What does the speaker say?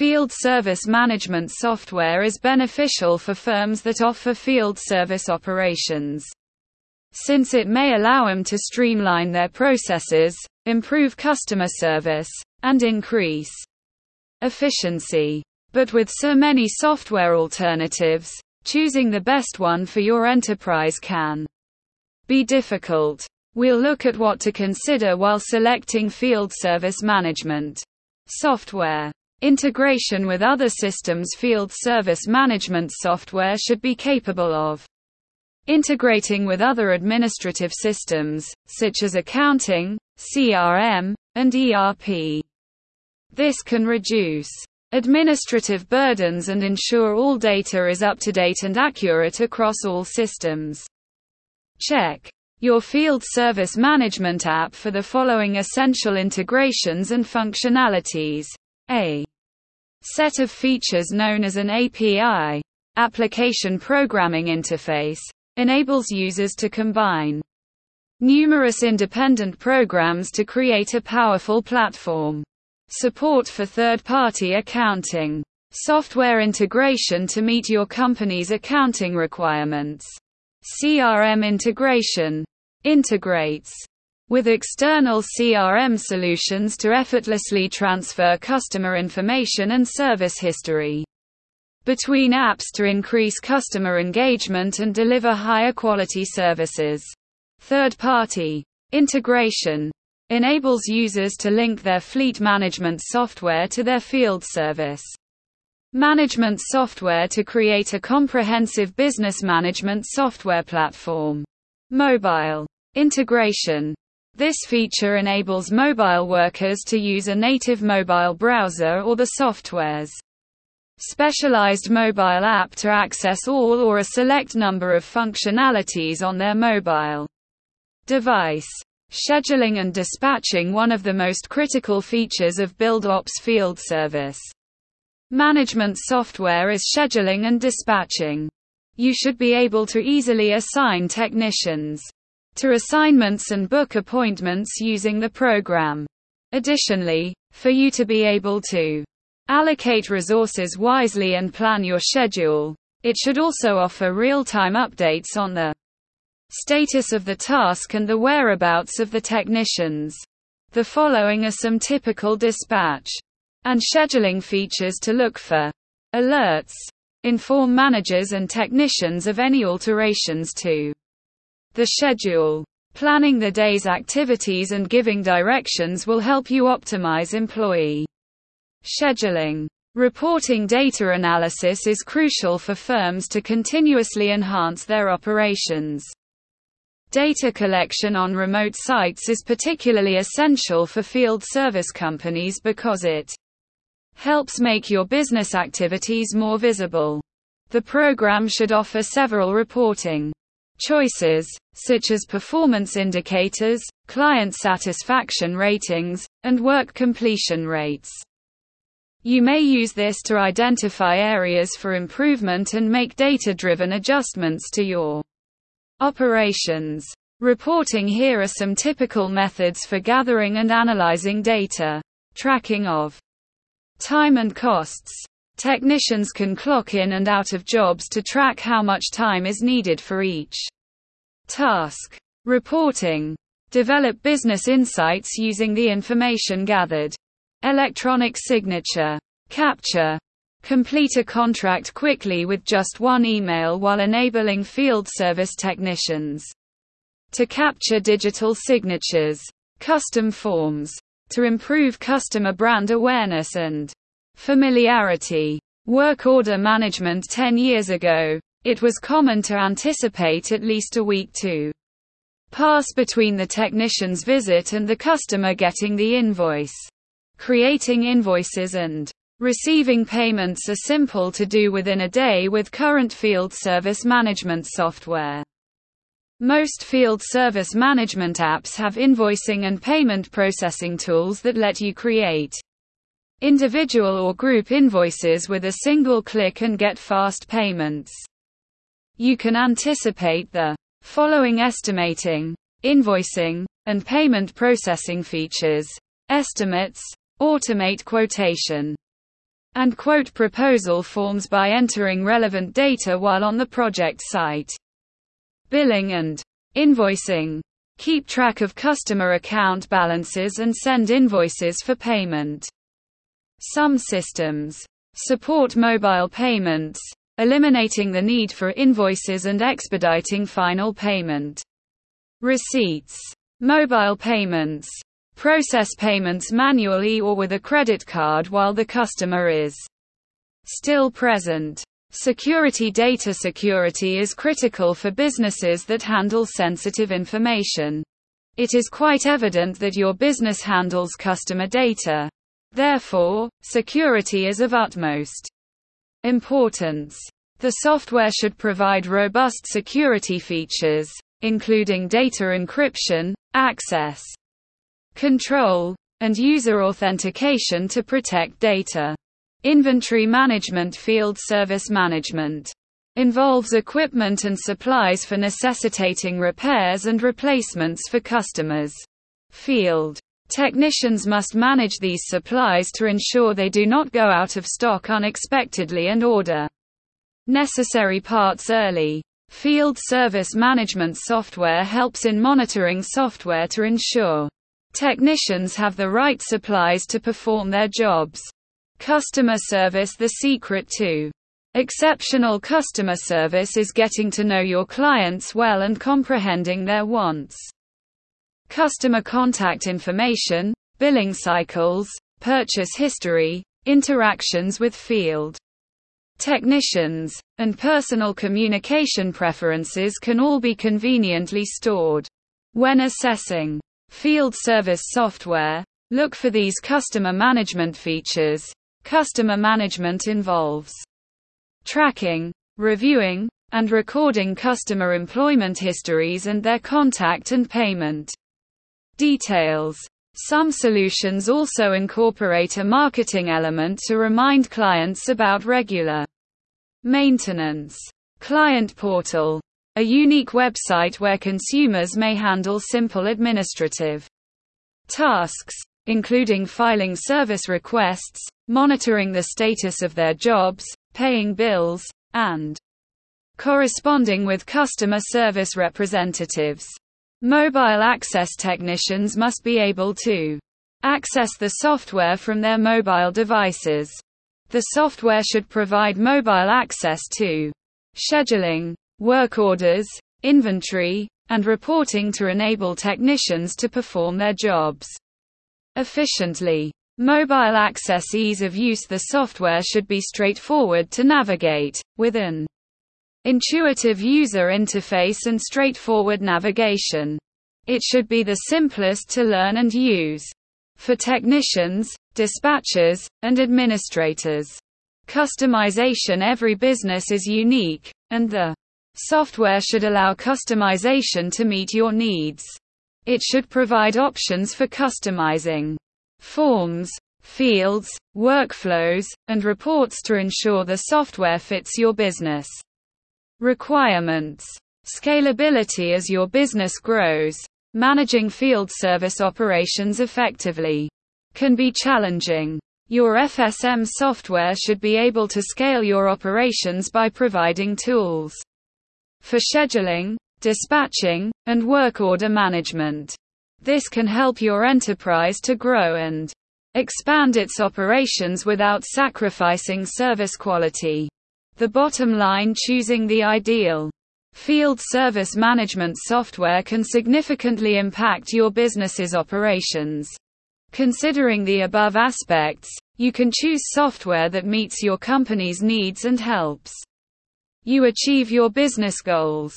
Field service management software is beneficial for firms that offer field service operations. Since it may allow them to streamline their processes, improve customer service, and increase efficiency. But with so many software alternatives, choosing the best one for your enterprise can be difficult. We'll look at what to consider while selecting field service management software. Integration with other systems field service management software should be capable of integrating with other administrative systems, such as accounting, CRM, and ERP. This can reduce administrative burdens and ensure all data is up to date and accurate across all systems. Check your field service management app for the following essential integrations and functionalities. A set of features known as an API, application programming interface, enables users to combine numerous independent programs to create a powerful platform. Support for third-party accounting. Software integration to meet your company's accounting requirements. CRM integration. Integrates with external CRM solutions to effortlessly transfer customer information and service history. Between apps to increase customer engagement and deliver higher quality services. Third party. Integration. Enables users to link their fleet management software to their field service. Management software to create a comprehensive business management software platform. Mobile. Integration this feature enables mobile workers to use a native mobile browser or the software's specialized mobile app to access all or a select number of functionalities on their mobile device. Scheduling and dispatching one of the most critical features of BuildOps field service. Management software is scheduling and dispatching. You should be able to easily assign technicians to assignments and book appointments using the program. Additionally, for you to be able to allocate resources wisely and plan your schedule, it should also offer real-time updates on the status of the task and the whereabouts of the technicians. The following are some typical dispatch and scheduling features to look for. Alerts. Inform managers and technicians of any alterations to the schedule. Planning the day's activities and giving directions will help you optimize employee scheduling. Reporting data analysis is crucial for firms to continuously enhance their operations. Data collection on remote sites is particularly essential for field service companies because it helps make your business activities more visible. The program should offer several reporting choices, such as performance indicators, client satisfaction ratings, and work completion rates. You may use this to identify areas for improvement and make data-driven adjustments to your operations. Reporting Here are some typical methods for gathering and analyzing data. Tracking of time and costs. Technicians can clock in and out of jobs to track how much time is needed for each task. Reporting. Develop business insights using the information gathered. Electronic signature. Capture. Complete a contract quickly with just one email while enabling field service technicians to capture digital signatures. Custom forms. To improve customer brand awareness and familiarity. Work order management 10 years ago, it was common to anticipate at least a week to pass between the technician's visit and the customer getting the invoice. Creating invoices and receiving payments are simple to do within a day with current field service management software. Most field service management apps have invoicing and payment processing tools that let you create individual or group invoices with a single click and get fast payments. You can anticipate the following estimating, invoicing, and payment processing features. Estimates, automate quotation. and quote proposal forms by entering relevant data while on the project site. Billing and invoicing. Keep track of customer account balances and send invoices for payment. Some systems support mobile payments, eliminating the need for invoices and expediting final payment. Receipts. Mobile payments. Process payments manually or with a credit card while the customer is still present. Security data security is critical for businesses that handle sensitive information. It is quite evident that your business handles customer data. Therefore, security is of utmost importance. The software should provide robust security features, including data encryption, access control, and user authentication to protect data. Inventory management Field service management involves equipment and supplies for necessitating repairs and replacements for customers. Field technicians must manage these supplies to ensure they do not go out of stock unexpectedly and order necessary parts early. Field service management software helps in monitoring software to ensure technicians have the right supplies to perform their jobs. Customer service The secret to exceptional customer service is getting to know your clients well and comprehending their wants. Customer contact information, billing cycles, purchase history, interactions with field technicians, and personal communication preferences can all be conveniently stored. When assessing field service software, look for these customer management features, Customer management involves tracking, reviewing, and recording customer employment histories and their contact and payment details. Some solutions also incorporate a marketing element to remind clients about regular maintenance. Client Portal. A unique website where consumers may handle simple administrative tasks, including filing service requests, monitoring the status of their jobs, paying bills, and corresponding with customer service representatives. Mobile access technicians must be able to access the software from their mobile devices. The software should provide mobile access to scheduling, work orders, inventory, and reporting to enable technicians to perform their jobs efficiently. Mobile access ease of use The software should be straightforward to navigate, with an intuitive user interface and straightforward navigation. It should be the simplest to learn and use. For technicians, dispatchers, and administrators. Customization Every business is unique, and the software should allow customization to meet your needs. It should provide options for customizing forms, fields, workflows, and reports to ensure the software fits your business requirements. Scalability as your business grows. Managing field service operations effectively can be challenging. Your FSM software should be able to scale your operations by providing tools for scheduling, dispatching, and work order management. This can help your enterprise to grow and expand its operations without sacrificing service quality. The bottom line choosing the ideal field service management software can significantly impact your business's operations. Considering the above aspects, you can choose software that meets your company's needs and helps you achieve your business goals.